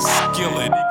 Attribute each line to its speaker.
Speaker 1: skillet.